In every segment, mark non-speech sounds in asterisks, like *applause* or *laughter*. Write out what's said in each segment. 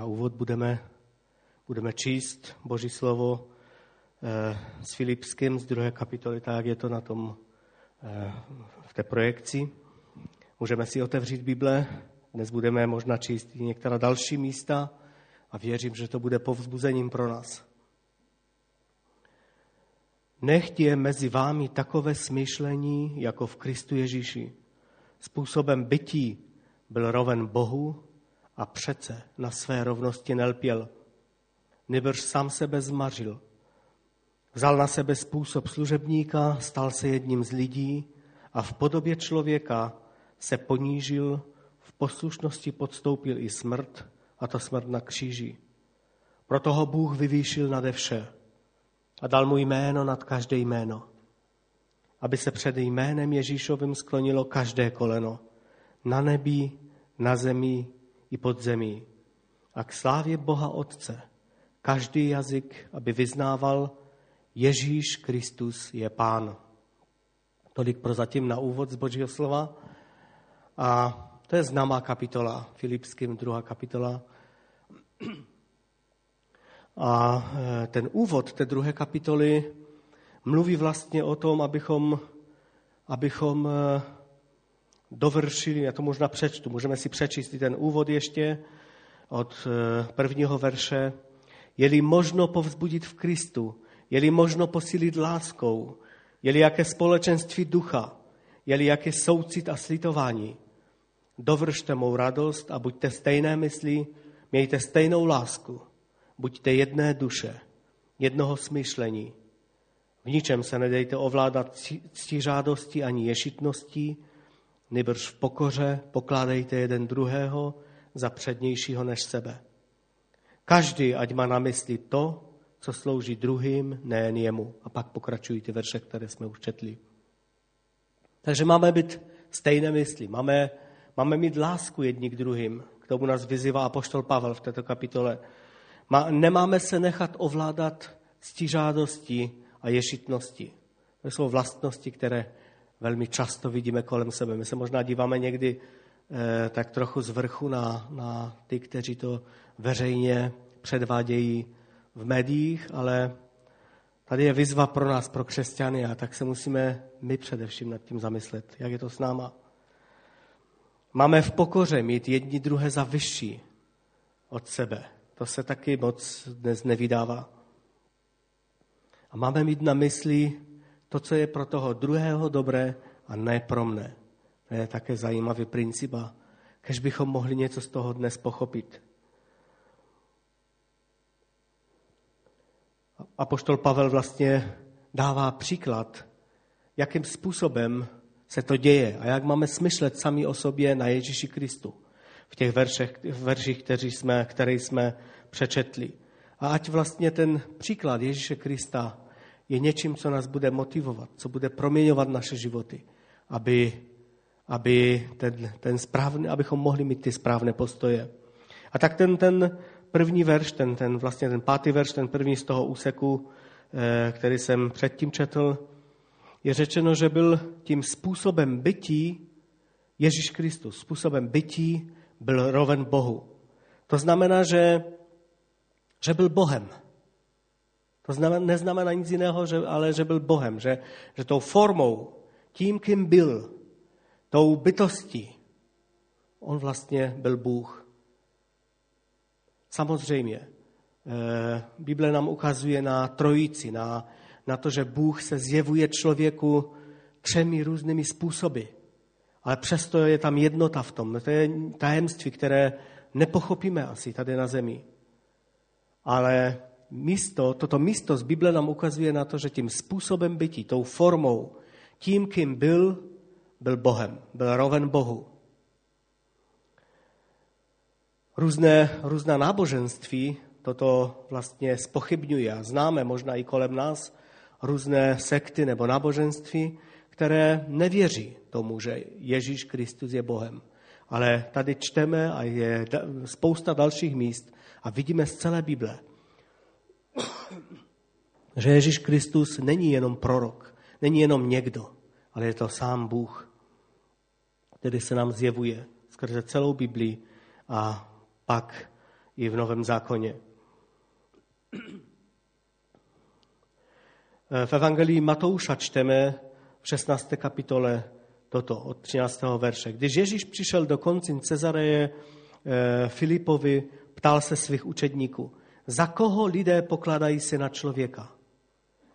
Na úvod budeme, budeme číst Boží slovo eh, s Filipským z druhé kapitoly, tak je to na tom eh, v té projekci. Můžeme si otevřít Bible, dnes budeme možná číst i některá další místa a věřím, že to bude povzbuzením pro nás. Nechť je mezi vámi takové smýšlení, jako v Kristu Ježíši. Způsobem bytí byl roven Bohu a přece na své rovnosti nelpěl. Nebrž sám sebe zmařil. Vzal na sebe způsob služebníka, stal se jedním z lidí a v podobě člověka se ponížil, v poslušnosti podstoupil i smrt, a to smrt na kříži. Proto ho Bůh vyvýšil nade vše a dal mu jméno nad každé jméno, aby se před jménem Ježíšovým sklonilo každé koleno, na nebi, na zemi i pod zemí. A k slávě Boha Otce každý jazyk, aby vyznával, Ježíš Kristus je Pán. Tolik prozatím na úvod z Božího slova. A to je známá kapitola, Filipským druhá kapitola. A e, ten úvod té druhé kapitoly mluví vlastně o tom, abychom, abychom e, dovršili, já to možná přečtu, můžeme si přečíst ten úvod ještě od e, prvního verše. Je-li možno povzbudit v Kristu, je-li možno posílit láskou, je-li jaké společenství ducha, je-li jaké soucit a slitování, dovršte mou radost a buďte stejné mysli, mějte stejnou lásku, buďte jedné duše, jednoho smyšlení. V ničem se nedejte ovládat ctižádostí ani ješitností, nebož v pokoře pokládejte jeden druhého za přednějšího než sebe. Každý, ať má na mysli to, co slouží druhým, nejen jemu. A pak pokračují ty verše, které jsme už četli. Takže máme být stejné mysli, máme, máme mít lásku jedni k druhým. K tomu nás vyzývá apoštol Pavel v této kapitole. Má, nemáme se nechat ovládat ctižádostí a ješitností. To jsou vlastnosti, které velmi často vidíme kolem sebe. My se možná díváme někdy eh, tak trochu z vrchu na, na ty, kteří to veřejně předvádějí v médiích, ale tady je výzva pro nás, pro křesťany, a tak se musíme my především nad tím zamyslet, jak je to s náma. Máme v pokoře mít jedni druhé za vyšší od sebe. To se taky moc dnes nevydává. A máme mít na mysli to, co je pro toho druhého dobré a ne pro mne. To je také zajímavý princip a kež bychom mohli něco z toho dnes pochopit. Apoštol Pavel vlastně dává příklad, jakým způsobem se to děje a jak máme smyšlet sami o sobě na Ježíši Kristu v těch veršech, verších, které jsme, které jsme přečetli. A ať vlastně ten příklad Ježíše Krista je něčím, co nás bude motivovat, co bude proměňovat naše životy, aby, aby ten, ten správný, abychom mohli mít ty správné postoje. A tak ten, ten první verš, ten, ten vlastně ten pátý verš, ten první z toho úseku, eh, který jsem předtím četl, je řečeno, že byl tím způsobem bytí Ježíš Kristus, způsobem bytí byl roven Bohu. To znamená, že, že byl Bohem. To znamená, neznamená nic jiného, že, ale že byl Bohem, že, že tou formou, tím, kým byl, tou bytostí, on vlastně byl Bůh. Samozřejmě, eh, Bible nám ukazuje na trojici, na, na to, že Bůh se zjevuje člověku třemi různými způsoby. Ale přesto je tam jednota v tom. To je tajemství, které nepochopíme asi tady na zemi. Ale místo, toto místo z Bible nám ukazuje na to, že tím způsobem bytí, tou formou, tím, kým byl, byl Bohem, byl roven Bohu. Různé, různá náboženství toto vlastně spochybňují a známe možná i kolem nás různé sekty nebo náboženství, které nevěří tomu, že Ježíš Kristus je Bohem. Ale tady čteme a je spousta dalších míst a vidíme z celé Bible, že Ježíš Kristus není jenom prorok, není jenom někdo, ale je to sám Bůh, který se nám zjevuje skrze celou Biblii a pak i v Novém zákoně. V Evangelii Matouša čteme v 16. kapitole toto od 13. verše. Když Ježíš přišel do koncin Cezareje eh, Filipovi, ptal se svých učedníků, za koho lidé pokládají se na člověka?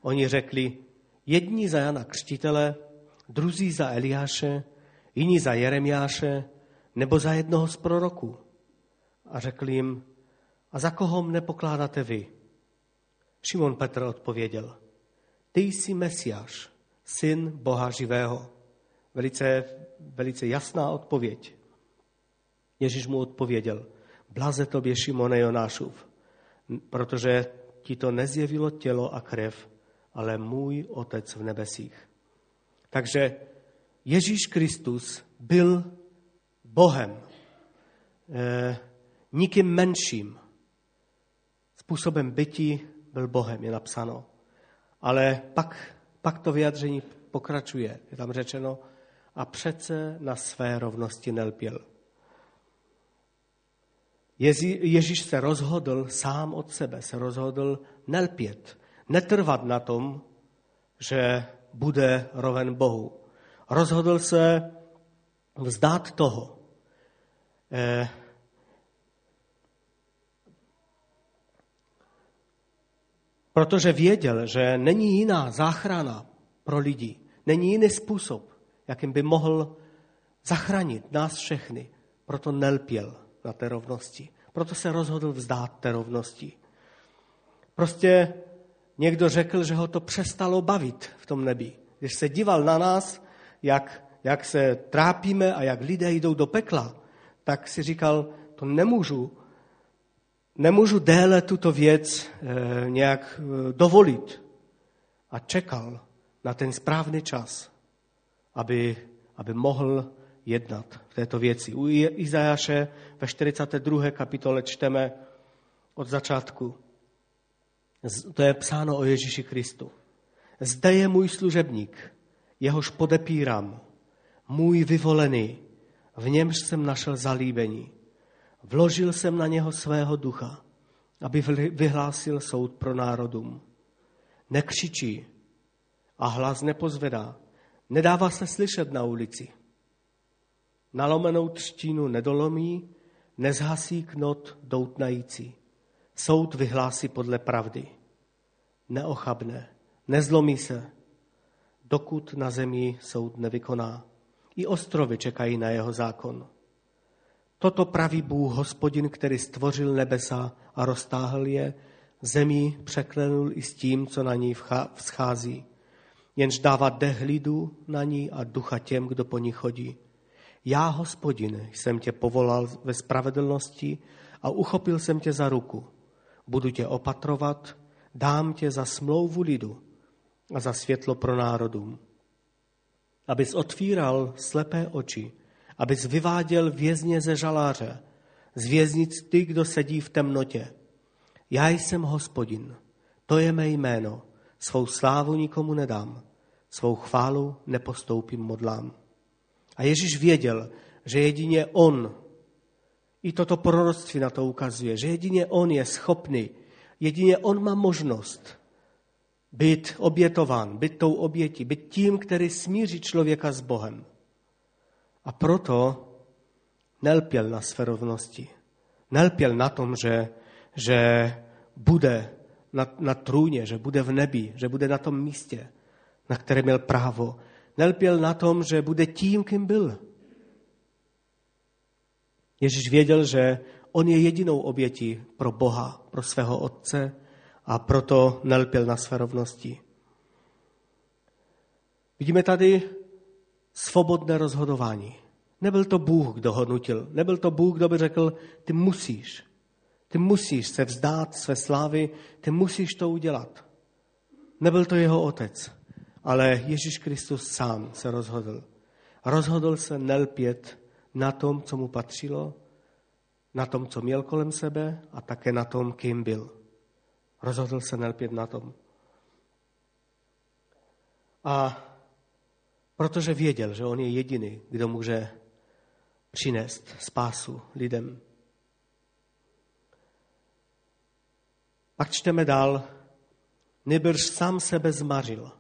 Oni řekli, jedni za Jana Křtitele, druzí za Eliáše, jiní za Jeremiáše, nebo za jednoho z proroků. A řekl jim, a za koho mne pokládáte vy? Šimon Petr odpověděl, ty jsi Mesiáš, syn Boha živého. Velice, velice jasná odpověď. Ježíš mu odpověděl, blaze tobě Šimone Jonášův, protože ti to nezjevilo tělo a krev, ale můj Otec v nebesích. Takže Ježíš Kristus byl Bohem, e, nikým menším. Způsobem bytí byl Bohem, je napsáno. Ale pak, pak to vyjadření pokračuje. Je tam řečeno, a přece na své rovnosti nelpěl. Ježíš se rozhodl sám od sebe, se rozhodl nelpět, netrvat na tom, že bude roven Bohu. Rozhodl se vzdát toho. Eh, protože věděl, že není jiná záchrana pro lidi, není jiný způsob, jakým by mohl zachránit nás všechny. Proto nelpěl na té rovnosti. Proto se rozhodl vzdát té rovnosti. Prostě někdo řekl, že ho to přestalo bavit v tom nebi. Když se díval na nás, jak, jak se trápíme a jak lidé jdou do pekla, tak si říkal, to nemůžu, nemůžu déle tuto věc e, nějak e, dovolit. A čekal na ten správný čas, aby, aby mohl jednat v této věci. U Izajaše ve 42. kapitole čteme od začátku. To je psáno o Ježíši Kristu. Zde je můj služebník, jehož podepírám, můj vyvolený, v němž jsem našel zalíbení. Vložil jsem na něho svého ducha, aby vyhlásil soud pro národům. Nekřičí a hlas nepozvedá, nedává se slyšet na ulici. Nalomenou třtínu nedolomí, nezhasí knot doutnající. Soud vyhlásí podle pravdy. Neochabne, nezlomí se, dokud na zemi soud nevykoná. I ostrovy čekají na jeho zákon. Toto praví Bůh, hospodin, který stvořil nebesa a roztáhl je, zemí překlenul i s tím, co na ní vzchází. Jenž dává dech lidu na ní a ducha těm, kdo po ní chodí. Já, hospodin, jsem tě povolal ve spravedlnosti a uchopil jsem tě za ruku. Budu tě opatrovat, dám tě za smlouvu lidu a za světlo pro národům. Abys otvíral slepé oči, abys vyváděl vězně ze žaláře, z věznic ty, kdo sedí v temnotě. Já jsem hospodin, to je mé jméno, svou slávu nikomu nedám, svou chválu nepostoupím modlám. A Ježíš věděl, že jedině on, i toto proroctví na to ukazuje, že jedině on je schopný, jedině on má možnost být obětován, být tou obětí, být tím, který smíří člověka s Bohem. A proto nelpěl na své rovnosti. Nelpěl na tom, že, že bude na, na trůně, že bude v nebi, že bude na tom místě, na které měl právo. Nelpěl na tom, že bude tím, kým byl. Ježíš věděl, že on je jedinou obětí pro Boha, pro svého Otce, a proto nelpěl na své rovnosti. Vidíme tady svobodné rozhodování. Nebyl to Bůh, kdo ho nutil. Nebyl to Bůh, kdo by řekl, ty musíš. Ty musíš se vzdát své slávy, ty musíš to udělat. Nebyl to jeho otec, ale Ježíš Kristus sám se rozhodl. Rozhodl se nelpět na tom, co mu patřilo, na tom, co měl kolem sebe a také na tom, kým byl. Rozhodl se nelpět na tom. A protože věděl, že on je jediný, kdo může přinést spásu lidem. Pak čteme dál, nebrž sám sebe zmařil.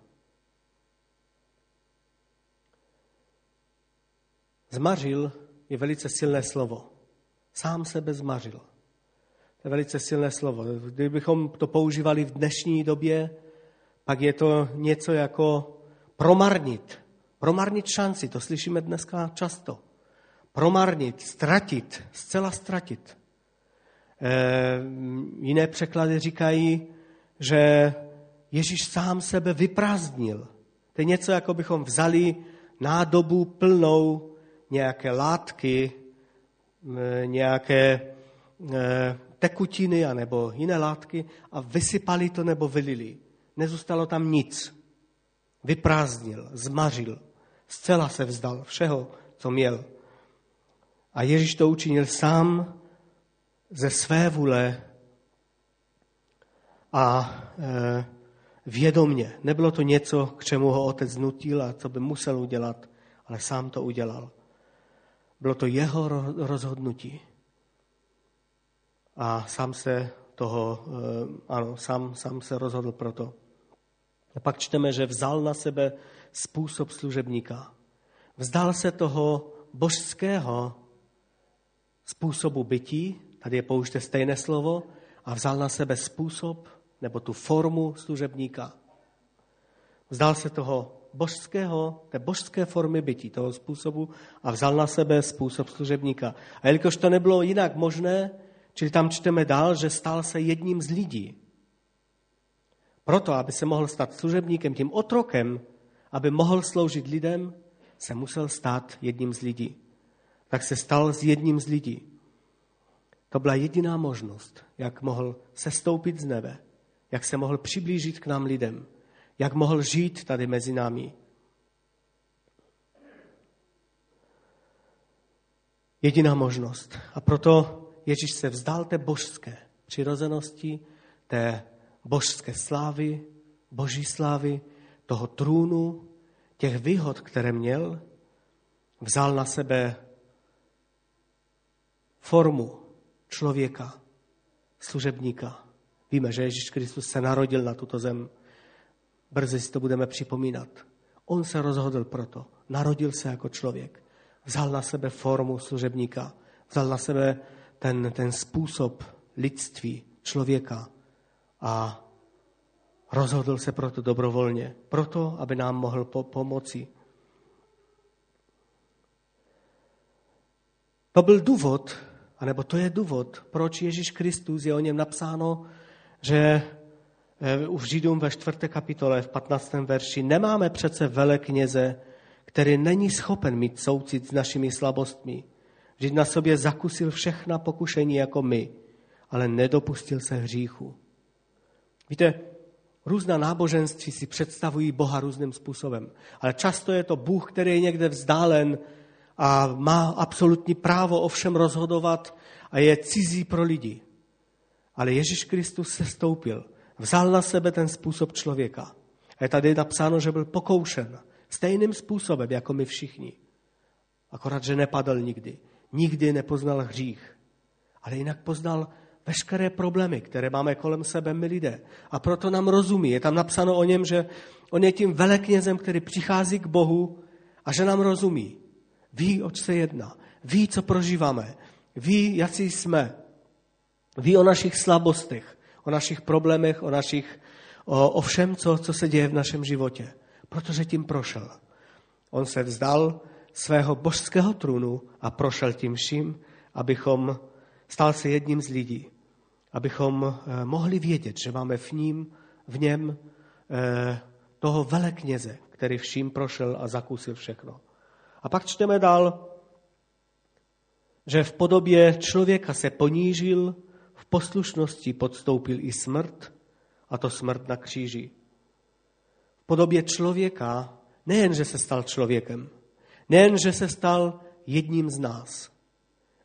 Zmařil je velice silné slovo. Sám sebe zmařil. To je velice silné slovo. Kdybychom to používali v dnešní době, pak je to něco jako promarnit. Promarnit šanci, to slyšíme dneska často. Promarnit, ztratit, zcela ztratit. E, jiné překlady říkají, že Ježíš sám sebe vyprázdnil. To je něco, jako bychom vzali nádobu plnou nějaké látky, nějaké tekutiny nebo jiné látky a vysypali to nebo vylili. Nezůstalo tam nic. Vyprázdnil, zmařil, zcela se vzdal všeho, co měl. A Ježíš to učinil sám ze své vůle a e, vědomně. Nebylo to něco, k čemu ho otec nutil a co by musel udělat, ale sám to udělal. Bylo to jeho rozhodnutí. A sám se toho, e, ano, sám, sám se rozhodl pro to. A pak čteme, že vzal na sebe způsob služebníka. Vzdal se toho božského způsobu bytí, tady je použité stejné slovo, a vzal na sebe způsob nebo tu formu služebníka. Vzdal se toho božského, té božské formy bytí, toho způsobu a vzal na sebe způsob služebníka. A jelikož to nebylo jinak možné, čili tam čteme dál, že stal se jedním z lidí. Proto, aby se mohl stát služebníkem, tím otrokem, aby mohl sloužit lidem, se musel stát jedním z lidí. Tak se stal s jedním z lidí. To byla jediná možnost, jak mohl sestoupit z nebe, jak se mohl přiblížit k nám lidem, jak mohl žít tady mezi námi. Jediná možnost. A proto Ježíš se vzdal té božské přirozenosti, té božské slávy, boží slávy, toho trůnu, těch výhod, které měl, vzal na sebe formu člověka, služebníka. Víme, že Ježíš Kristus se narodil na tuto zem. Brzy si to budeme připomínat. On se rozhodl proto. Narodil se jako člověk. Vzal na sebe formu služebníka. Vzal na sebe ten, ten způsob lidství, člověka a rozhodl se proto dobrovolně, proto, aby nám mohl po- pomoci. To byl důvod, anebo to je důvod, proč Ježíš Kristus je o něm napsáno, že eh, u Židům ve čtvrté kapitole v 15. verši nemáme přece velekněze, který není schopen mít soucit s našimi slabostmi. Vždyť na sobě zakusil všechna pokušení jako my, ale nedopustil se hříchu. Víte, různá náboženství si představují Boha různým způsobem, ale často je to Bůh, který je někde vzdálen a má absolutní právo o všem rozhodovat a je cizí pro lidi. Ale Ježíš Kristus se stoupil, vzal na sebe ten způsob člověka. A je tady napsáno, že byl pokoušen stejným způsobem, jako my všichni. Akorát, že nepadl nikdy. Nikdy nepoznal hřích. Ale jinak poznal veškeré problémy, které máme kolem sebe my lidé. A proto nám rozumí. Je tam napsáno o něm, že on je tím veleknězem, který přichází k Bohu a že nám rozumí. Ví, oč se jedná. Ví, co prožíváme. Ví, jaký jsme. Ví o našich slabostech, o našich problémech, o, našich, o, o všem, co, co se děje v našem životě. Protože tím prošel. On se vzdal svého božského trůnu a prošel tím vším, abychom stal se jedním z lidí abychom eh, mohli vědět, že máme v, ním, v něm eh, toho velekněze, který vším prošel a zakusil všechno. A pak čteme dál, že v podobě člověka se ponížil, poslušnosti podstoupil i smrt, a to smrt na kříži. V podobě člověka nejen, že se stal člověkem, nejen, že se stal jedním z nás,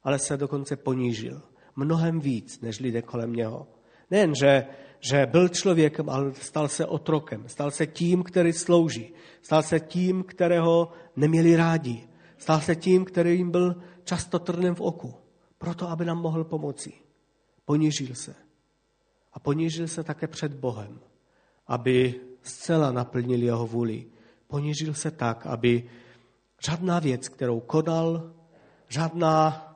ale se dokonce ponížil mnohem víc než lidé kolem něho. Nejen, že, že byl člověkem, ale stal se otrokem. Stal se tím, který slouží. Stal se tím, kterého neměli rádi. Stal se tím, který jim byl často trnem v oku. Proto, aby nám mohl pomoci. Ponížil se. A ponížil se také před Bohem, aby zcela naplnil jeho vůli. Ponížil se tak, aby žádná věc, kterou konal, žádná,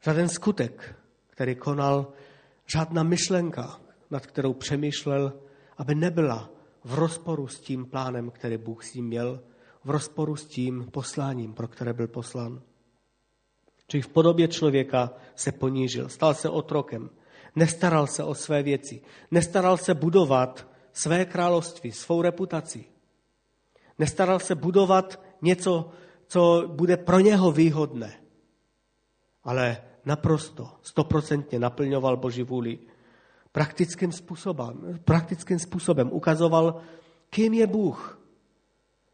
žádný skutek, který konal, žádná myšlenka, nad kterou přemýšlel, aby nebyla v rozporu s tím plánem, který Bůh s ním měl, v rozporu s tím posláním, pro které byl poslán. Čili v podobě člověka se ponížil, stal se otrokem, nestaral se o své věci, nestaral se budovat své království, svou reputaci. Nestaral se budovat něco, co bude pro něho výhodné, ale naprosto, stoprocentně naplňoval Boží vůli. Praktickým způsobem, praktickým způsobem ukazoval, kým je Bůh.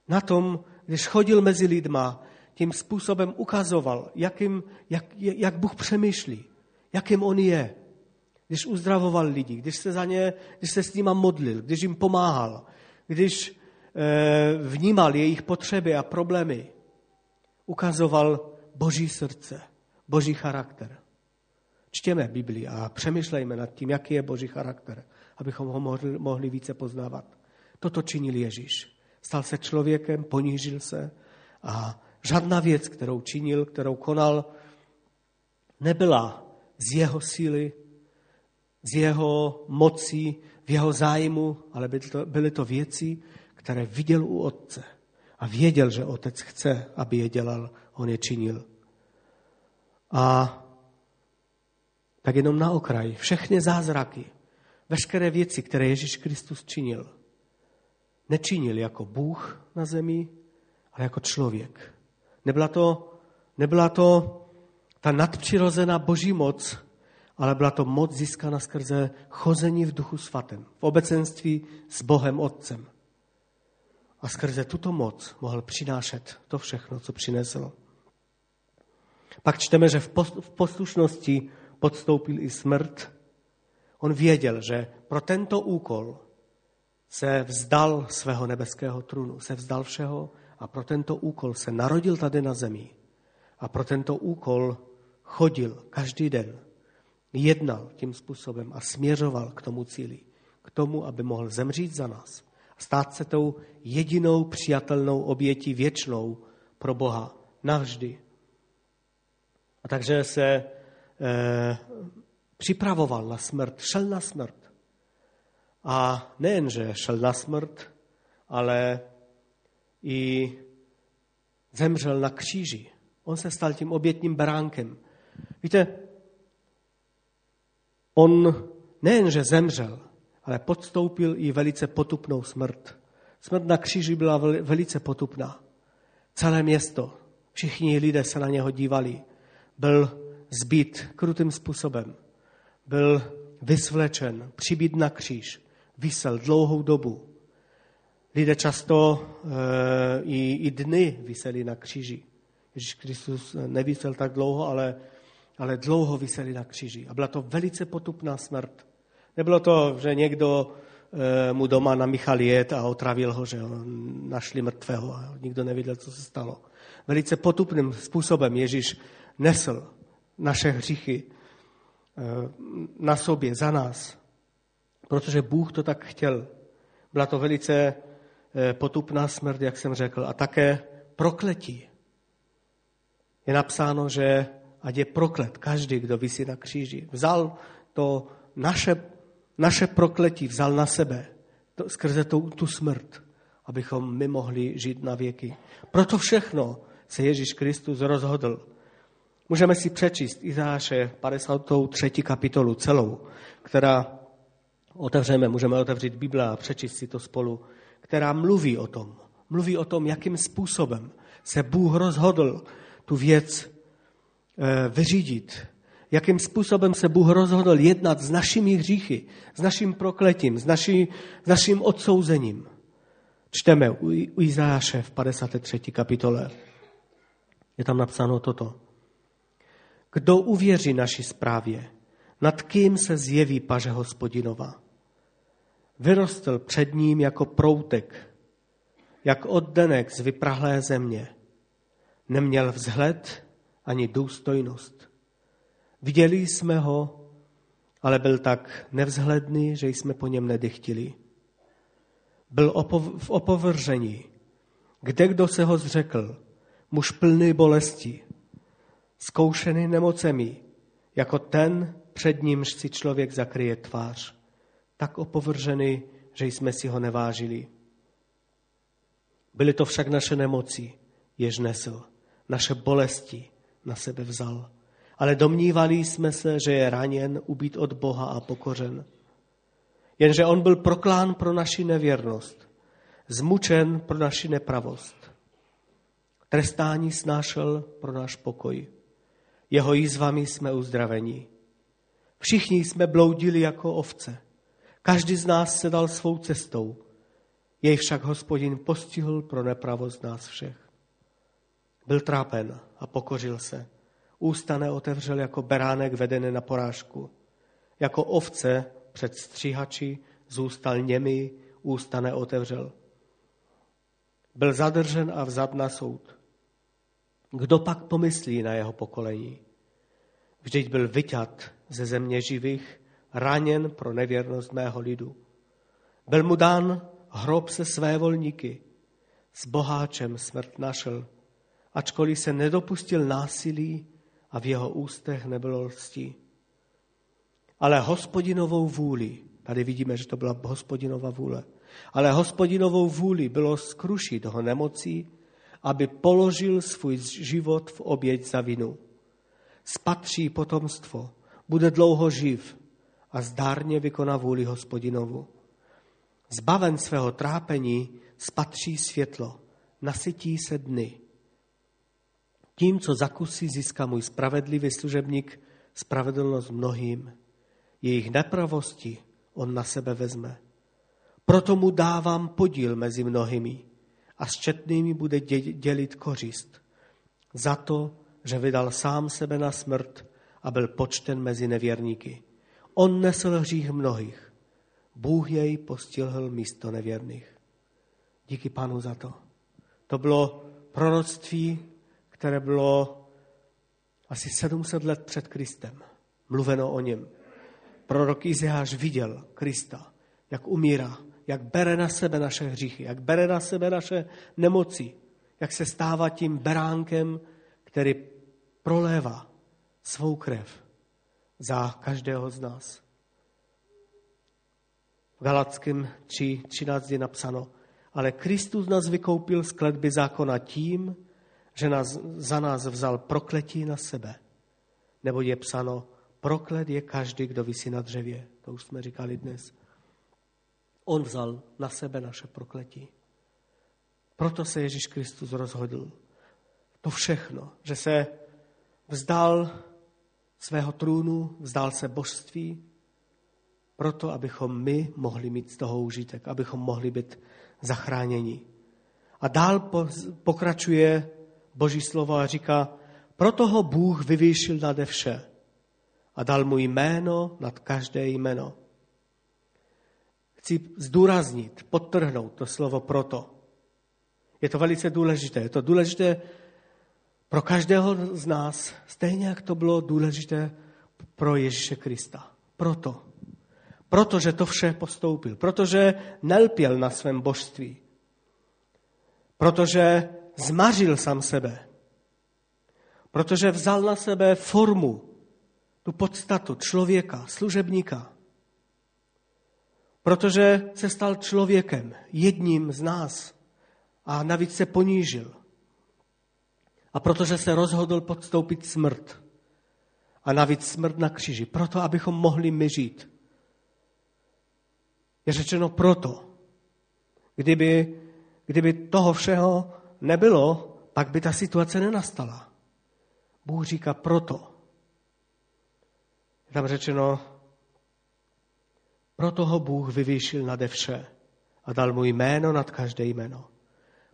Na tom, když chodil mezi lidma, tím způsobem ukazoval, jakým, jak, jak Bůh přemýšlí, jakým on je. Když uzdravoval lidi, když se, za ně, když se s nima modlil, když jim pomáhal, když e, vnímal jejich potřeby a problémy, ukazoval Boží srdce, Boží charakter. Čtěme Biblii a přemýšlejme nad tím, jaký je Boží charakter, abychom ho mohli, mohli více poznávat. Toto činil Ježíš. Stal se člověkem, ponížil se a žádná věc, kterou činil, kterou konal, nebyla z jeho síly, z jeho mocí, v jeho zájmu, ale byly to, byly to věci, které viděl u otce a věděl, že otec chce, aby je dělal, on je činil. A tak jenom na okraj, všechny zázraky, veškeré věci, které Ježíš Kristus činil, nečinil jako Bůh na zemi, ale jako člověk. Nebyla to, nebyla to ta nadpřirozená boží moc, ale byla to moc získána skrze chození v duchu svatém, v obecenství s Bohem Otcem. A skrze tuto moc mohl přinášet to všechno, co přinesl. Pak čteme, že v poslušnosti podstoupil i smrt. On věděl, že pro tento úkol se vzdal svého nebeského trůnu, se vzdal všeho a pro tento úkol se narodil tady na zemi. A pro tento úkol chodil každý den, jednal tím způsobem a směřoval k tomu cíli, k tomu, aby mohl zemřít za nás a stát se tou jedinou přijatelnou obětí věčnou pro Boha navždy. A takže se e, připravoval na smrt, šel na smrt. A nejenže šel na smrt, ale i zemřel na kříži. On se stal tím obětním beránkem. Víte, on nejenže zemřel, ale podstoupil i velice potupnou smrt. Smrt na kříži byla velice potupná. Celé město, všichni lidé se na něho dívali. Byl zbyt krutým způsobem. Byl vysvlečen, přibít na kříž. Vysel dlouhou dobu. Lidé často e, i, i dny vyseli na kříži. Ježíš Kristus nevysel tak dlouho, ale, ale dlouho vyseli na kříži. A byla to velice potupná smrt. Nebylo to, že někdo e, mu doma namíchal jet a otravil ho, že našli mrtvého a nikdo nevěděl, co se stalo. Velice potupným způsobem Ježíš nesl naše hříchy e, na sobě, za nás, protože Bůh to tak chtěl. Byla to velice Eh, potupná smrt, jak jsem řekl, a také prokletí. Je napsáno, že ať je proklet každý, kdo vysí na kříži. Vzal to naše, naše prokletí, vzal na sebe to, skrze tu, tu smrt, abychom my mohli žít na věky. Proto všechno se Ježíš Kristus rozhodl. Můžeme si přečíst Izáše 53. kapitolu celou, která otevřeme, můžeme otevřít Bible a přečíst si to spolu která mluví o tom. Mluví o tom, jakým způsobem se Bůh rozhodl tu věc vyřídit. Jakým způsobem se Bůh rozhodl jednat s našimi hříchy, s naším prokletím, s, naší, s naším odsouzením. Čteme u, u Izáše v 53. kapitole. Je tam napsáno toto. Kdo uvěří naší zprávě, nad kým se zjeví paže hospodinova? Vyrostl před ním jako proutek, jak oddenek z vyprahlé země. Neměl vzhled ani důstojnost. Viděli jsme ho ale byl tak nevzhledný, že jsme po něm nedychtili. Byl v opovržení, kde kdo se ho zřekl, muž plný bolesti, zkoušený nemocemi, jako ten, před nímž si člověk zakryje tvář, tak opovržený, že jsme si ho nevážili. Byly to však naše nemoci, jež nesl, naše bolesti na sebe vzal. Ale domnívali jsme se, že je raněn, ubít od Boha a pokořen. Jenže on byl proklán pro naši nevěrnost, zmučen pro naši nepravost. Trestání snášel pro náš pokoj. Jeho jízvami jsme uzdraveni. Všichni jsme bloudili jako ovce. Každý z nás se dal svou cestou. Jej však hospodin postihl pro nepravost nás všech. Byl trápen a pokořil se. Ústa neotevřel jako beránek vedený na porážku. Jako ovce před stříhači zůstal němý, ústa neotevřel. Byl zadržen a vzat na soud. Kdo pak pomyslí na jeho pokolení? Vždyť byl vyťat ze země živých, raněn pro nevěrnost mého lidu. Byl mu dán hrob se své volníky, s boháčem smrt našel, ačkoliv se nedopustil násilí a v jeho ústech nebylo lstí. Ale hospodinovou vůli, tady vidíme, že to byla hospodinova vůle, ale hospodinovou vůli bylo skrušit ho nemocí, aby položil svůj život v oběť za vinu. Spatří potomstvo, bude dlouho živ a zdárně vykoná vůli hospodinovu. Zbaven svého trápení spatří světlo, nasytí se dny. Tím, co zakusí, získá můj spravedlivý služebník spravedlnost mnohým. Jejich nepravosti on na sebe vezme. Proto mu dávám podíl mezi mnohými a s četnými bude dělit kořist. Za to, že vydal sám sebe na smrt a byl počten mezi nevěrníky. On nesl hřích mnohých. Bůh jej postihl místo nevěrných. Díky pánu za to. To bylo proroctví, které bylo asi 700 let před Kristem. Mluveno o něm. Prorok Izeáš viděl Krista, jak umírá, jak bere na sebe naše hříchy, jak bere na sebe naše nemoci, jak se stává tím beránkem, který prolévá svou krev za každého z nás. V Galackém 3, 13 je napsáno, ale Kristus nás vykoupil z kletby zákona tím, že nás, za nás vzal prokletí na sebe. Nebo je psáno, proklet je každý, kdo vysí na dřevě. To už jsme říkali dnes. On vzal na sebe naše prokletí. Proto se Ježíš Kristus rozhodl. To všechno, že se vzdal svého trůnu, vzdal se božství, proto, abychom my mohli mít z toho užitek, abychom mohli být zachráněni. A dál pokračuje Boží slovo a říká, proto ho Bůh vyvýšil nade vše a dal mu jméno nad každé jméno. Chci zdůraznit, podtrhnout to slovo proto. Je to velice důležité. Je to důležité pro každého z nás, stejně jak to bylo důležité pro Ježíše Krista. Proto. Protože to vše postoupil. Protože nelpěl na svém božství. Protože zmařil sám sebe. Protože vzal na sebe formu, tu podstatu člověka, služebníka. Protože se stal člověkem, jedním z nás a navíc se ponížil. A protože se rozhodl podstoupit smrt. A navíc smrt na kříži. Proto, abychom mohli my žít. Je řečeno proto. Kdyby, kdyby toho všeho nebylo, pak by ta situace nenastala. Bůh říká proto. Je tam řečeno, proto ho Bůh vyvýšil nade vše a dal mu jméno nad každé jméno.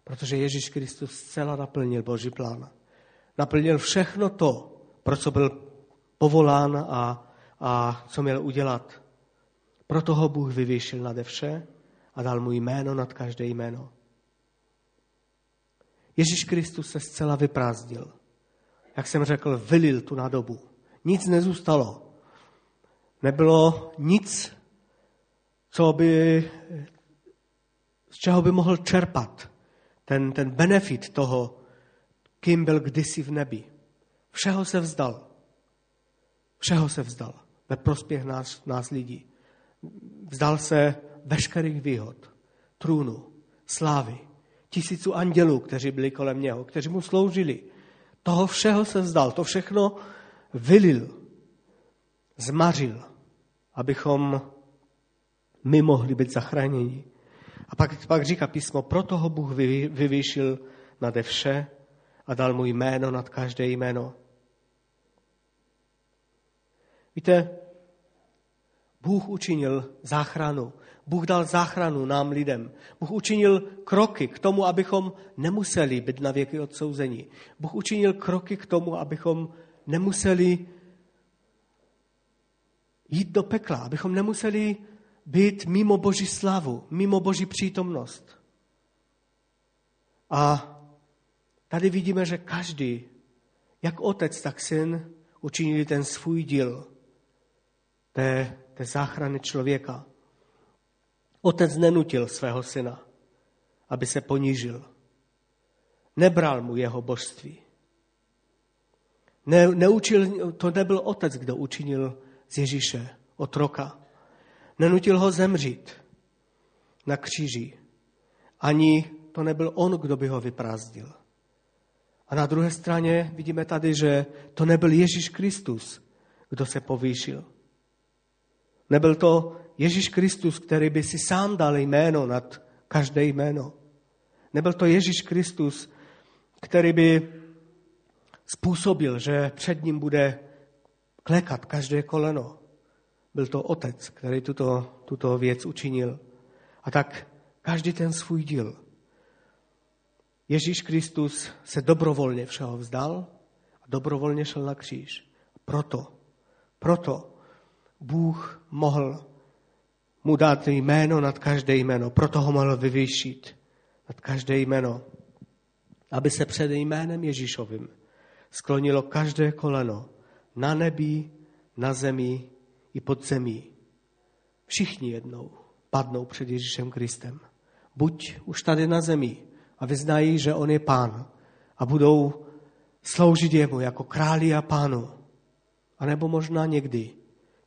Protože Ježíš Kristus zcela naplnil Boží plán. Naplnil všechno to, pro co byl povolán a, a co měl udělat. Proto ho Bůh vyvýšil nade vše a dal mu jméno nad každé jméno. Ježíš Kristus se zcela vyprázdnil. Jak jsem řekl, vylil tu nádobu. Nic nezůstalo. nebylo nic, co by, z čeho by mohl čerpat ten, ten benefit toho, kým byl kdysi v nebi. Všeho se vzdal. Všeho se vzdal ve prospěch nás, nás lidí. Vzdal se veškerých výhod, trůnu, slávy, tisíců andělů, kteří byli kolem něho, kteří mu sloužili. Toho všeho se vzdal, to všechno vylil, zmařil, abychom my mohli být zachráněni. A pak, pak říká písmo, proto ho Bůh vyvýšil nade vše a dal mu jméno nad každé jméno. Víte, Bůh učinil záchranu. Bůh dal záchranu nám lidem. Bůh učinil kroky k tomu, abychom nemuseli být na věky odsouzení. Bůh učinil kroky k tomu, abychom nemuseli jít do pekla, abychom nemuseli být mimo Boží slavu, mimo Boží přítomnost. A tady vidíme, že každý, jak otec, tak syn, učinili ten svůj díl té, té záchrany člověka. Otec nenutil svého syna, aby se ponížil. Nebral mu jeho božství. Ne, neučil, to nebyl otec, kdo učinil z Ježíše otroka. Nenutil ho zemřít na kříži. Ani to nebyl on, kdo by ho vyprázdnil. A na druhé straně vidíme tady, že to nebyl Ježíš Kristus, kdo se povýšil. Nebyl to Ježíš Kristus, který by si sám dal jméno nad každé jméno. Nebyl to Ježíš Kristus, který by způsobil, že před ním bude klekat každé koleno. Byl to otec, který tuto, tuto věc učinil. A tak každý ten svůj díl. Ježíš Kristus se dobrovolně všeho vzdal a dobrovolně šel na kříž. Proto, proto Bůh mohl mu dát jméno nad každé jméno, proto ho mohl vyvýšit nad každé jméno, aby se před jménem Ježíšovým sklonilo každé koleno na nebi, na zemi i pod zemí. Všichni jednou padnou před Ježíšem Kristem. Buď už tady na zemi a vyznají, že On je pán a budou sloužit jemu jako králi a pánu. A nebo možná někdy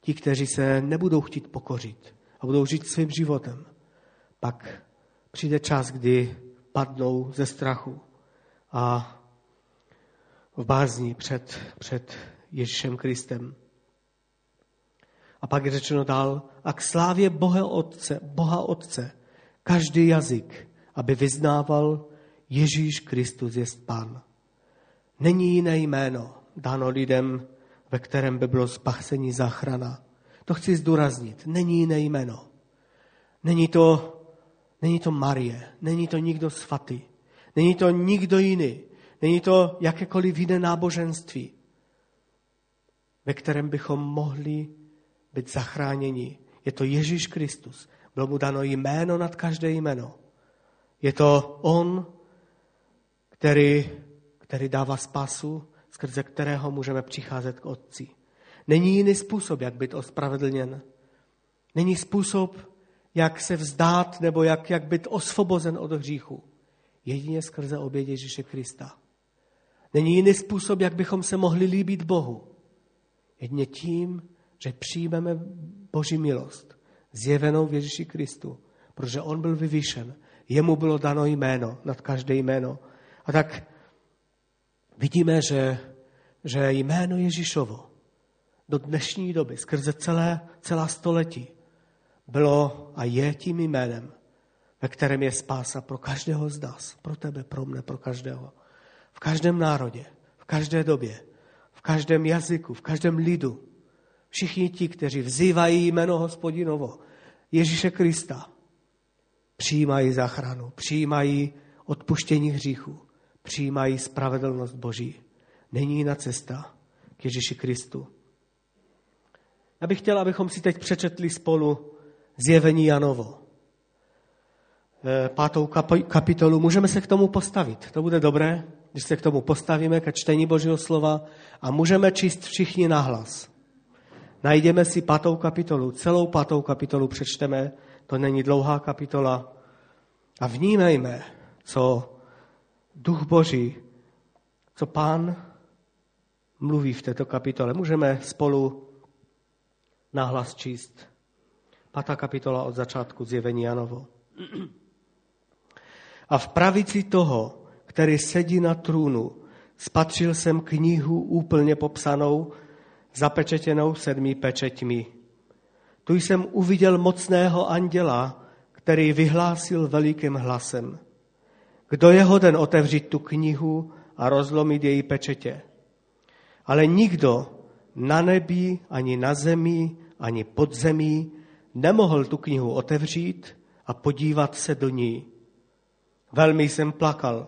ti, kteří se nebudou chtít pokořit a budou žít svým životem. Pak přijde čas, kdy padnou ze strachu a v bázni před, před Ježíšem Kristem. A pak je řečeno dál, a k slávě Boha Otce, Boha Otce, každý jazyk, aby vyznával Ježíš Kristus je Pán. Není jiné jméno dáno lidem, ve kterém by bylo spachcení záchrana. To chci zdůraznit. Není jiné jméno. Není to, není to Marie, není to nikdo svatý, není to nikdo jiný, není to jakékoliv jiné náboženství, ve kterém bychom mohli být zachráněni. Je to Ježíš Kristus. Bylo mu dano jméno nad každé jméno. Je to On, který, který dává spasu, skrze kterého můžeme přicházet k Otci. Není jiný způsob, jak být ospravedlněn. Není způsob, jak se vzdát nebo jak, jak být osvobozen od hříchu. Jedině skrze oběť Ježíše Krista. Není jiný způsob, jak bychom se mohli líbit Bohu. Jedině tím, že přijmeme Boží milost, zjevenou v Ježíši Kristu, protože On byl vyvýšen, jemu bylo dano jméno nad každé jméno. A tak vidíme, že, že jméno Ježíšovo do dnešní doby, skrze celé, celá století, bylo a je tím jménem, ve kterém je spása pro každého z nás, pro tebe, pro mne, pro každého. V každém národě, v každé době, v každém jazyku, v každém lidu. Všichni ti, kteří vzývají jméno hospodinovo, Ježíše Krista, přijímají záchranu, přijímají odpuštění hříchu, přijímají spravedlnost Boží. Není jiná cesta k Ježíši Kristu. Já bych chtěl, abychom si teď přečetli spolu zjevení Janovo. Eh, pátou kapitolu. Můžeme se k tomu postavit. To bude dobré, když se k tomu postavíme, ke čtení Božího slova a můžeme číst všichni nahlas. Najdeme si patou kapitolu, celou patou kapitolu přečteme, to není dlouhá kapitola. A vnímejme, co Duch Boží, co Pán mluví v této kapitole. Můžeme spolu nahlas číst. Pátá kapitola od začátku zjevení Janovo. *clears throat* A v pravici toho, který sedí na trůnu, spatřil jsem knihu úplně popsanou, zapečetěnou sedmi pečeťmi. Tu jsem uviděl mocného anděla, který vyhlásil velikým hlasem. Kdo je hoden otevřít tu knihu a rozlomit její pečetě? Ale nikdo na nebi, ani na zemi, ani pod zemí nemohl tu knihu otevřít a podívat se do ní. Velmi jsem plakal,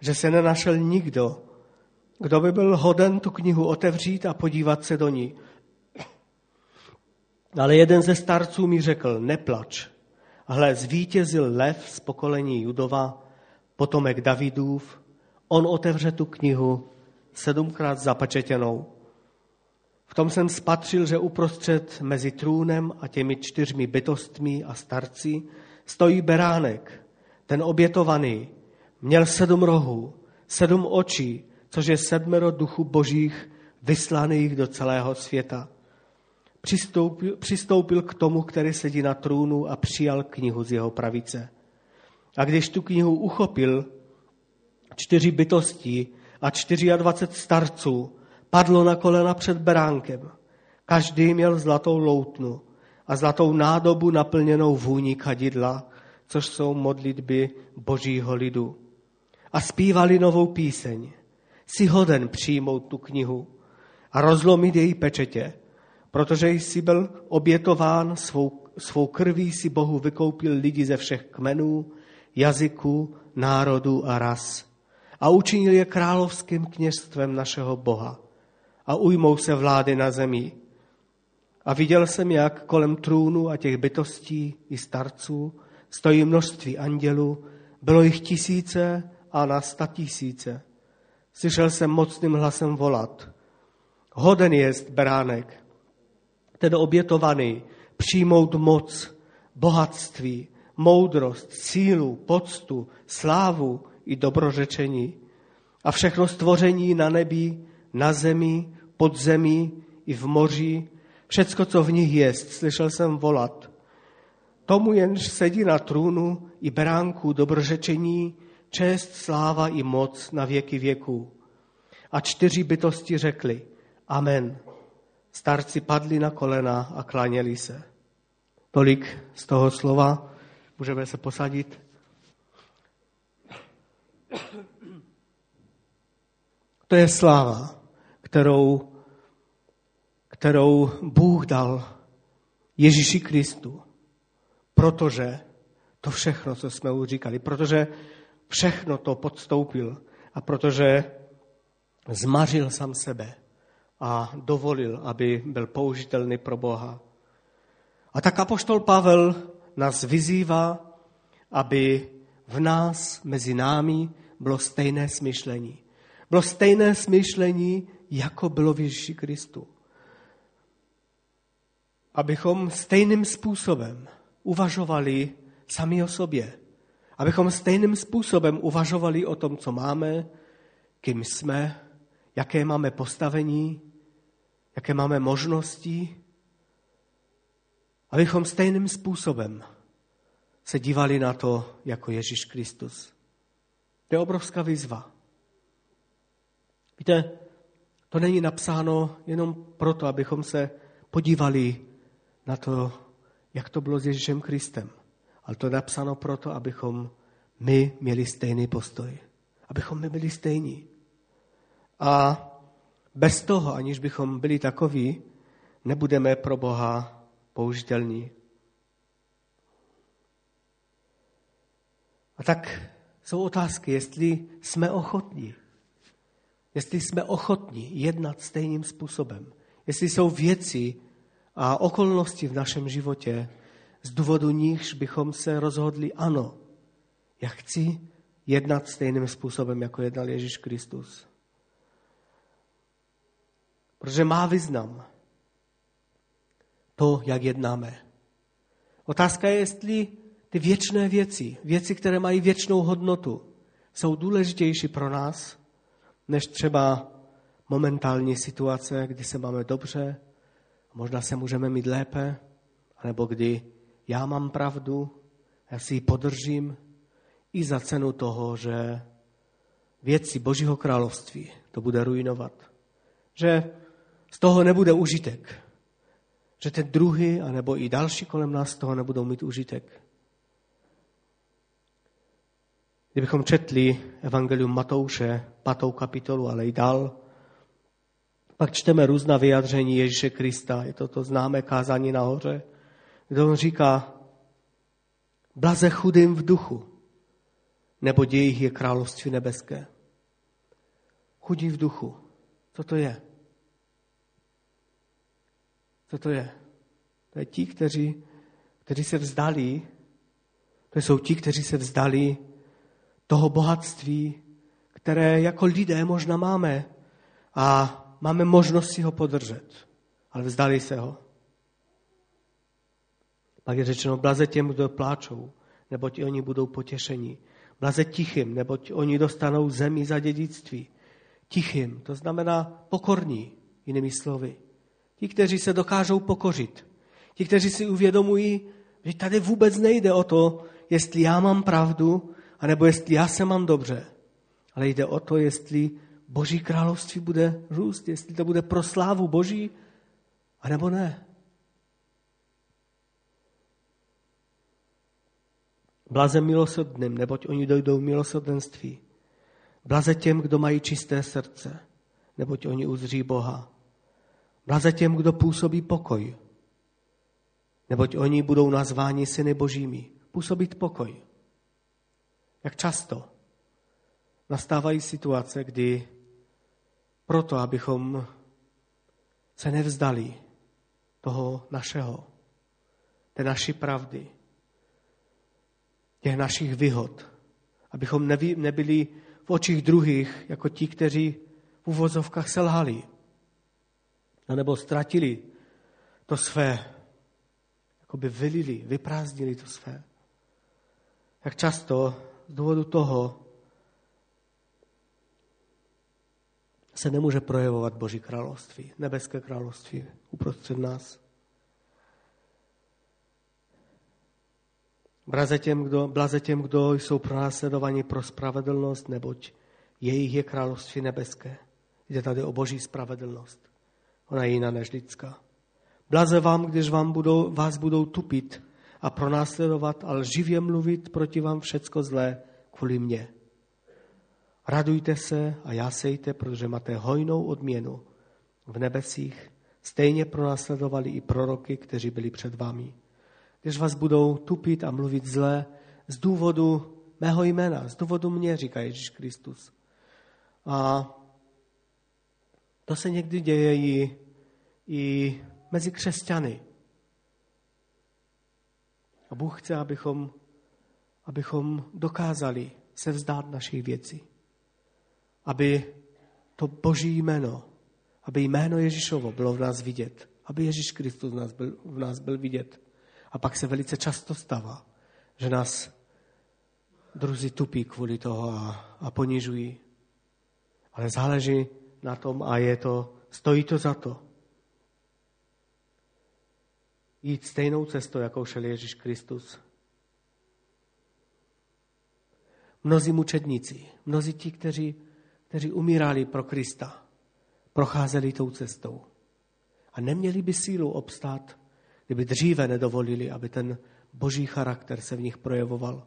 že se nenašel nikdo, kdo by byl hoden tu knihu otevřít a podívat se do ní. Ale jeden ze starců mi řekl, neplač. Hle, zvítězil lev z pokolení Judova, potomek Davidův, on otevře tu knihu sedmkrát zapačetěnou. V tom jsem spatřil, že uprostřed mezi trůnem a těmi čtyřmi bytostmi a starci stojí beránek, ten obětovaný. Měl sedm rohů, sedm očí, což je sedmero duchů božích vyslaných do celého světa. Přistoupil, přistoupil k tomu, který sedí na trůnu a přijal knihu z jeho pravice. A když tu knihu uchopil, čtyři bytosti a 24 starců padlo na kolena před beránkem. Každý měl zlatou loutnu a zlatou nádobu naplněnou vůní kadidla, což jsou modlitby božího lidu. A zpívali novou píseň. Si hoden přijmout tu knihu a rozlomit její pečetě, protože jsi byl obětován svou, svou krví si Bohu vykoupil lidi ze všech kmenů, jazyků, národů a ras a učinil je královským kněžstvem našeho Boha a ujmou se vlády na zemi. A viděl jsem, jak kolem trůnu a těch bytostí i starců stojí množství andělů, bylo jich tisíce a na sta tisíce. Slyšel jsem mocným hlasem volat. Hoden jest beránek, ten obětovaný, přijmout moc, bohatství, moudrost, sílu, poctu, slávu i dobrořečení. A všechno stvoření na nebi, na zemi, pod zemí i v moři, všecko, co v nich jest, slyšel jsem volat. Tomu jenž sedí na trůnu i beránku dobrořečení, čest, sláva i moc na věky věků. A čtyři bytosti řekli, Amen. Starci padli na kolena a kláněli se. Tolik z toho slova. Můžeme se posadit. To je sláva, kterou, kterou Bůh dal Ježíši Kristu, protože to všechno, co jsme už říkali, protože všechno to podstoupil a protože zmařil sám sebe a dovolil, aby byl použitelný pro Boha. A tak apoštol Pavel nás vyzývá, aby v nás, mezi námi, bylo stejné smyšlení. Bylo stejné smyšlení, jako bylo v Ježíši Kristu. Abychom stejným způsobem uvažovali sami o sobě. Abychom stejným způsobem uvažovali o tom, co máme, kým jsme, jaké máme postavení, jaké máme možnosti. Abychom stejným způsobem se dívali na to jako Ježíš Kristus. To je obrovská výzva. Víte, to není napsáno jenom proto, abychom se podívali na to, jak to bylo s Ježíšem Kristem. Ale to je napsáno proto, abychom my měli stejný postoj. Abychom my byli stejní. A bez toho, aniž bychom byli takoví, nebudeme pro Boha použitelní. A tak jsou otázky, jestli jsme ochotní. Jestli jsme ochotní jednat stejným způsobem. Jestli jsou věci a okolnosti v našem životě, z důvodu nichž bychom se rozhodli, ano, já chci jednat stejným způsobem, jako jednal Ježíš Kristus. Protože má význam. to, jak jednáme. Otázka je, jestli ty věčné věci, věci, které mají věčnou hodnotu, jsou důležitější pro nás, než třeba momentální situace, kdy se máme dobře, možná se můžeme mít lépe, anebo kdy já mám pravdu, já si ji podržím i za cenu toho, že věci Božího království to bude ruinovat. Že z toho nebude užitek. Že ten druhý, anebo i další kolem nás z toho nebudou mít užitek. Kdybychom četli Evangelium Matouše, patou kapitolu, ale i dál, pak čteme různá vyjadření Ježíše Krista. Je to to známé kázání nahoře, kde on říká, blaze chudým v duchu, nebo jejich je království nebeské. Chudí v duchu. Co to je? Co to je? To je ti, kteří, kteří se vzdali, to jsou ti, kteří se vzdali toho bohatství, které jako lidé možná máme a máme možnost si ho podržet, ale vzdali se ho. Pak je řečeno, blaze těm, kdo pláčou, neboť oni budou potěšení. Blaze tichým, neboť oni dostanou zemi za dědictví. Tichým, to znamená pokorní, jinými slovy. Ti, kteří se dokážou pokořit. Ti, kteří si uvědomují, že tady vůbec nejde o to, jestli já mám pravdu, anebo jestli já se mám dobře. Ale jde o to, jestli Boží království bude růst, jestli to bude pro slávu Boží, anebo ne. Blaze milosrdným, neboť oni dojdou milosrdenství. Blaze těm, kdo mají čisté srdce, neboť oni uzří Boha. Blaze těm, kdo působí pokoj, neboť oni budou nazváni syny božími. Působit pokoj. Jak často nastávají situace, kdy proto, abychom se nevzdali toho našeho, té naší pravdy, těch našich výhod, abychom nebyli v očích druhých jako ti, kteří v uvozovkách selhali, nebo ztratili to své, jako by vylili, vyprázdnili to své. Jak často z důvodu toho se nemůže projevovat Boží království, nebeské království uprostřed nás. Blaze těm, kdo, blaze těm, kdo jsou pronásledovaní pro spravedlnost, neboť jejich je království nebeské. Jde tady o boží spravedlnost. Ona je jiná než lidská. Blaze vám, když vám budou, vás budou tupit a pronásledovat a lživě mluvit proti vám všecko zlé kvůli mně. Radujte se a jásejte, protože máte hojnou odměnu v nebesích. Stejně pronásledovali i proroky, kteří byli před vámi. Když vás budou tupit a mluvit zlé z důvodu mého jména, z důvodu mě, říká Ježíš Kristus. A to se někdy děje i, i mezi křesťany. A Bůh chce, abychom, abychom dokázali se vzdát našich věcí. Aby to boží jméno, aby jméno Ježíšovo bylo v nás vidět. Aby Ježíš Kristus v nás byl, v nás byl vidět. A pak se velice často stává, že nás druzí tupí kvůli toho a, a ponižují. Ale záleží na tom a je to, stojí to za to. Jít stejnou cestou, jakou šel Ježíš Kristus. Mnozí mučedníci, mnozí ti, kteří, kteří umírali pro Krista, procházeli tou cestou. A neměli by sílu obstát, kdyby dříve nedovolili, aby ten boží charakter se v nich projevoval.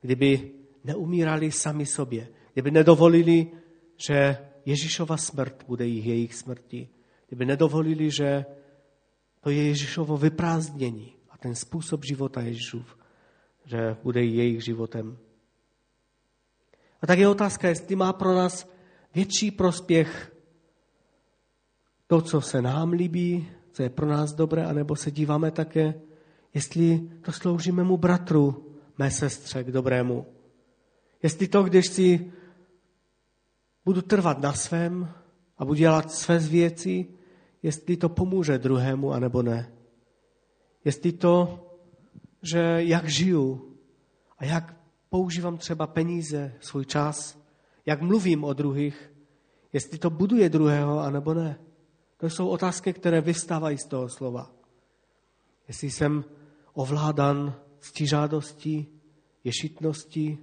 Kdyby neumírali sami sobě, kdyby nedovolili, že Ježíšova smrt bude jich jejich smrti. Kdyby nedovolili, že to je Ježíšovo vyprázdnění a ten způsob života Ježíšův, že bude jejich životem. A tak je otázka, jestli má pro nás větší prospěch to, co se nám líbí, co je pro nás dobré, anebo se díváme také, jestli to slouží mému bratru, mé sestře k dobrému. Jestli to, když si budu trvat na svém a budu dělat své věci, jestli to pomůže druhému, anebo ne. jestli to, že jak žiju a jak používám třeba peníze, svůj čas, jak mluvím o druhých, jestli to buduje druhého, anebo ne. To jsou otázky, které vystávají z toho slova. Jestli jsem ovládan ctižádostí, ješitností,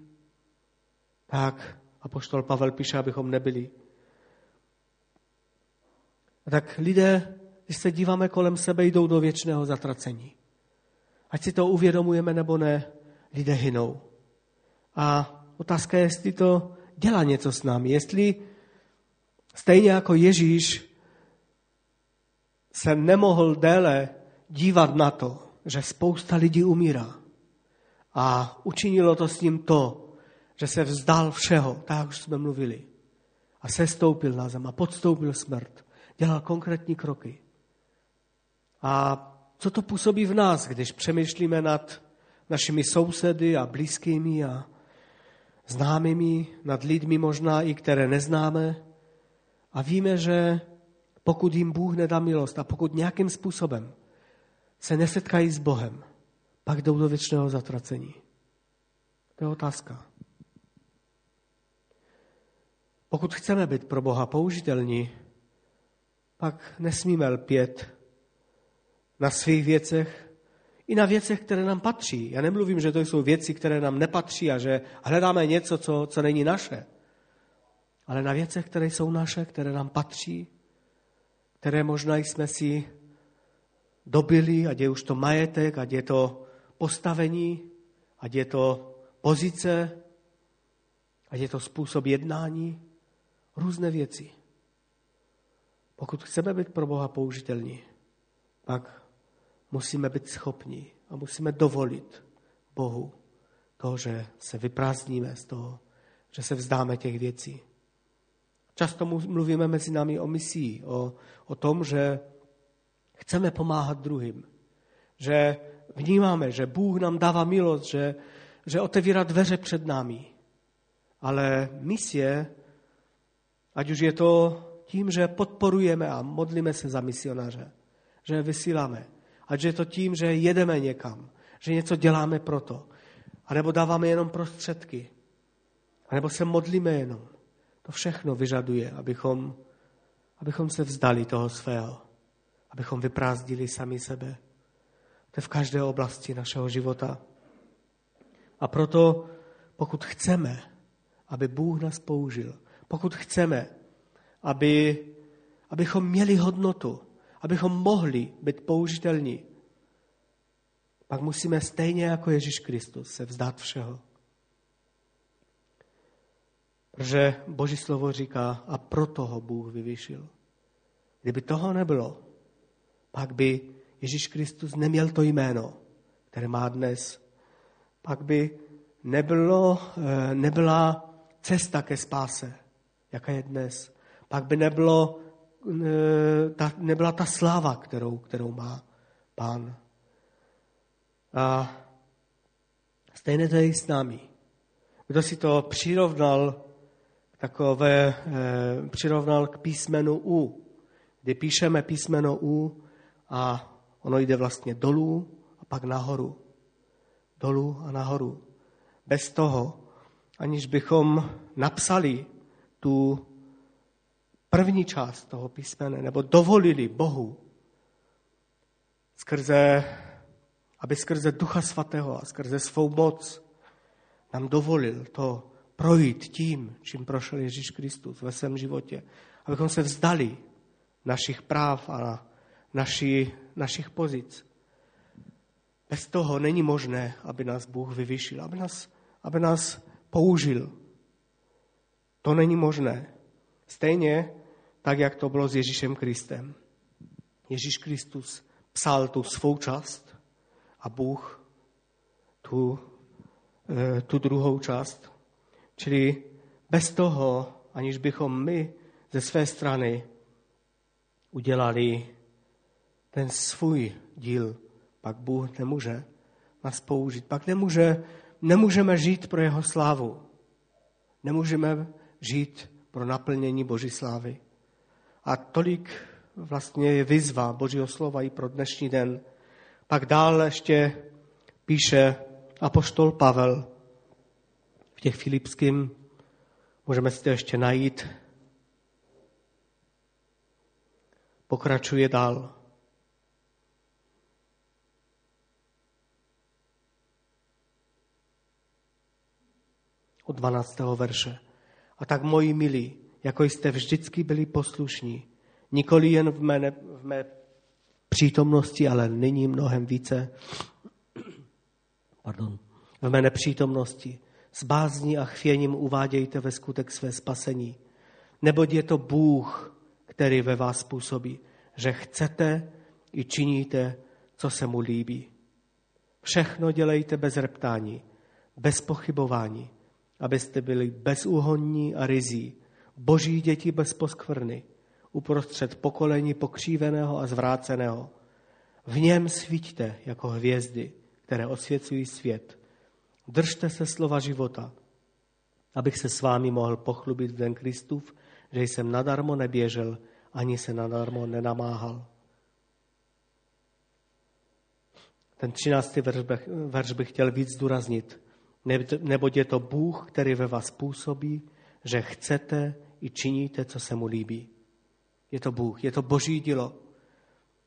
tak apoštol Pavel píše, abychom nebyli. A tak lidé, když se díváme kolem sebe, jdou do věčného zatracení. Ať si to uvědomujeme nebo ne, lidé hynou. A otázka je, jestli to dělá něco s námi. Jestli stejně jako Ježíš se nemohl déle dívat na to, že spousta lidí umírá. A učinilo to s ním to, že se vzdal všeho, tak jak už jsme mluvili. A se stoupil na zem a podstoupil smrt. Dělal konkrétní kroky. A co to působí v nás, když přemýšlíme nad našimi sousedy a blízkými a známými, nad lidmi možná i které neznáme. A víme, že pokud jim Bůh nedá milost a pokud nějakým způsobem se nesetkají s Bohem, pak jdou do věčného zatracení. To je otázka. Pokud chceme být pro Boha použitelní, pak nesmíme lpět na svých věcech i na věcech, které nám patří. Já nemluvím, že to jsou věci, které nám nepatří a že hledáme něco, co, co není naše. Ale na věcech, které jsou naše, které nám patří, které možná jsme si dobili, ať je už to majetek, ať je to postavení, ať je to pozice, ať je to způsob jednání, různé věci. Pokud chceme být pro Boha použitelní, pak musíme být schopni a musíme dovolit Bohu to, že se vyprázdníme z toho, že se vzdáme těch věcí. Často mluvíme mezi námi o misii, o, o tom, že chceme pomáhat druhým, že vnímáme, že Bůh nám dává milost, že, že otevírá dveře před námi. Ale misie, ať už je to tím, že podporujeme a modlíme se za misionáře, že je vysíláme, Ať je to tím, že jedeme někam, že něco děláme proto. Nebo dáváme jenom prostředky. Nebo se modlíme jenom. To všechno vyžaduje, abychom, abychom se vzdali toho svého. Abychom vyprázdili sami sebe. To je v každé oblasti našeho života. A proto, pokud chceme, aby Bůh nás použil, pokud chceme, aby, abychom měli hodnotu, abychom mohli být použitelní, pak musíme stejně jako Ježíš Kristus se vzdát všeho. Protože Boží slovo říká, a proto ho Bůh vyvýšil. Kdyby toho nebylo, pak by Ježíš Kristus neměl to jméno, které má dnes. Pak by nebylo, eh, nebyla cesta ke spáse, jaká je dnes. Pak by nebylo ta, nebyla ta sláva, kterou, kterou má pán. A stejně to je i s námi. Kdo si to přirovnal, takové, eh, přirovnal k písmenu U, kdy píšeme písmeno U a ono jde vlastně dolů a pak nahoru. Dolů a nahoru. Bez toho, aniž bychom napsali tu první část toho písmene, nebo dovolili Bohu skrze, aby skrze Ducha Svatého a skrze svou moc nám dovolil to projít tím, čím prošel Ježíš Kristus ve svém životě. Abychom se vzdali našich práv a naši, našich pozic. Bez toho není možné, aby nás Bůh vyvyšil, aby nás, aby nás použil. To není možné. Stejně tak jak to bylo s Ježíšem Kristem. Ježíš Kristus psal tu svou část a Bůh tu, eh, tu druhou část. Čili bez toho, aniž bychom my ze své strany udělali ten svůj díl, pak Bůh nemůže nás použít. Pak nemůže, nemůžeme žít pro jeho slávu. Nemůžeme žít pro naplnění Boží slávy. A tolik vlastně je vyzva Božího slova i pro dnešní den. Pak dále ještě píše apoštol Pavel v těch filipským, můžeme si to ještě najít, pokračuje dál. Od 12. verše. A tak, moji milí, jako jste vždycky byli poslušní, nikoli jen v mé, v mé přítomnosti, ale nyní mnohem více pardon, v mé nepřítomnosti. S bázní a chvěním uvádějte ve skutek své spasení. Neboť je to Bůh, který ve vás působí, že chcete i činíte, co se mu líbí. Všechno dělejte bez reptání, bez pochybování, abyste byli bezúhonní a rizí, boží děti bez poskvrny, uprostřed pokolení pokříveného a zvráceného. V něm svíťte jako hvězdy, které osvěcují svět. Držte se slova života, abych se s vámi mohl pochlubit v den Kristův, že jsem nadarmo neběžel, ani se nadarmo nenamáhal. Ten třináctý verš verš bych chtěl víc zdůraznit. Neboť je to Bůh, který ve vás působí, že chcete i činíte, co se mu líbí. Je to Bůh, je to boží dílo.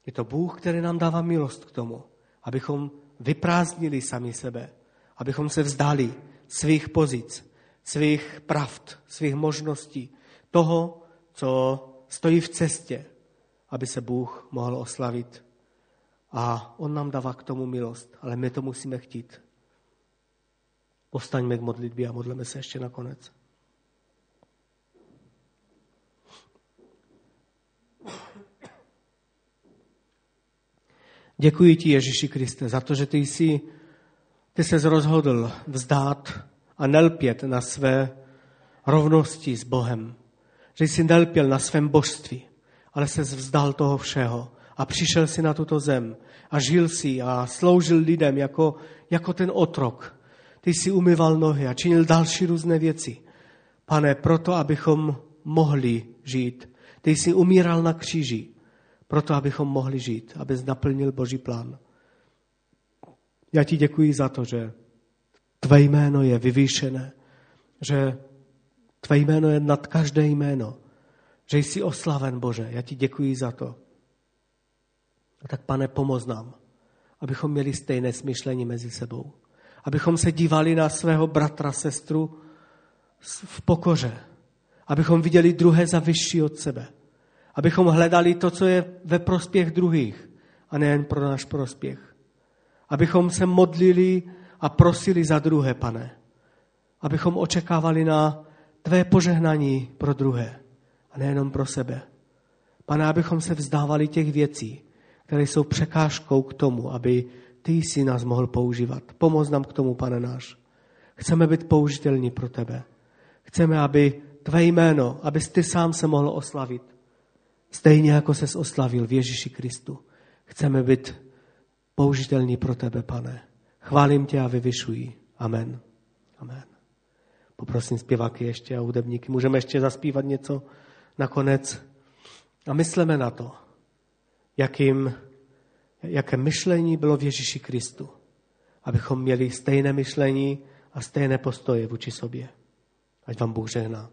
Je to Bůh, který nám dává milost k tomu, abychom vyprázdnili sami sebe, abychom se vzdali svých pozic, svých pravd, svých možností, toho, co stojí v cestě, aby se Bůh mohl oslavit. A On nám dává k tomu milost, ale my to musíme chtít. Postaňme k modlitbě a modleme se ještě nakonec. Děkuji ti, Ježíši Kriste, za to, že ty jsi, ty se rozhodl vzdát a nelpět na své rovnosti s Bohem. Že jsi nelpěl na svém božství, ale se vzdal toho všeho a přišel si na tuto zem a žil si a sloužil lidem jako, jako ten otrok. Ty jsi umyval nohy a činil další různé věci. Pane, proto, abychom mohli žít. Ty jsi umíral na kříži proto abychom mohli žít, aby naplnil Boží plán. Já ti děkuji za to, že tvé jméno je vyvýšené, že tvé jméno je nad každé jméno, že jsi oslaven, Bože. Já ti děkuji za to. A tak, pane, pomoz nám, abychom měli stejné smyšlení mezi sebou. Abychom se dívali na svého bratra, sestru v pokoře. Abychom viděli druhé za vyšší od sebe abychom hledali to, co je ve prospěch druhých a nejen pro náš prospěch. Abychom se modlili a prosili za druhé, pane. Abychom očekávali na tvé požehnání pro druhé a nejenom pro sebe. Pane, abychom se vzdávali těch věcí, které jsou překážkou k tomu, aby ty jsi nás mohl používat. Pomoz nám k tomu, pane náš. Chceme být použitelní pro tebe. Chceme, aby tvé jméno, abys ty sám se mohl oslavit. Stejně jako ses oslavil v Ježíši Kristu. Chceme být použitelní pro tebe, pane. Chválím tě a vyvyšuji. Amen. Amen. Poprosím zpěváky ještě a hudebníky. Můžeme ještě zaspívat něco nakonec. A myslíme na to, jakým, jaké myšlení bylo v Ježíši Kristu. Abychom měli stejné myšlení a stejné postoje vůči sobě. Ať vám Bůh žehná.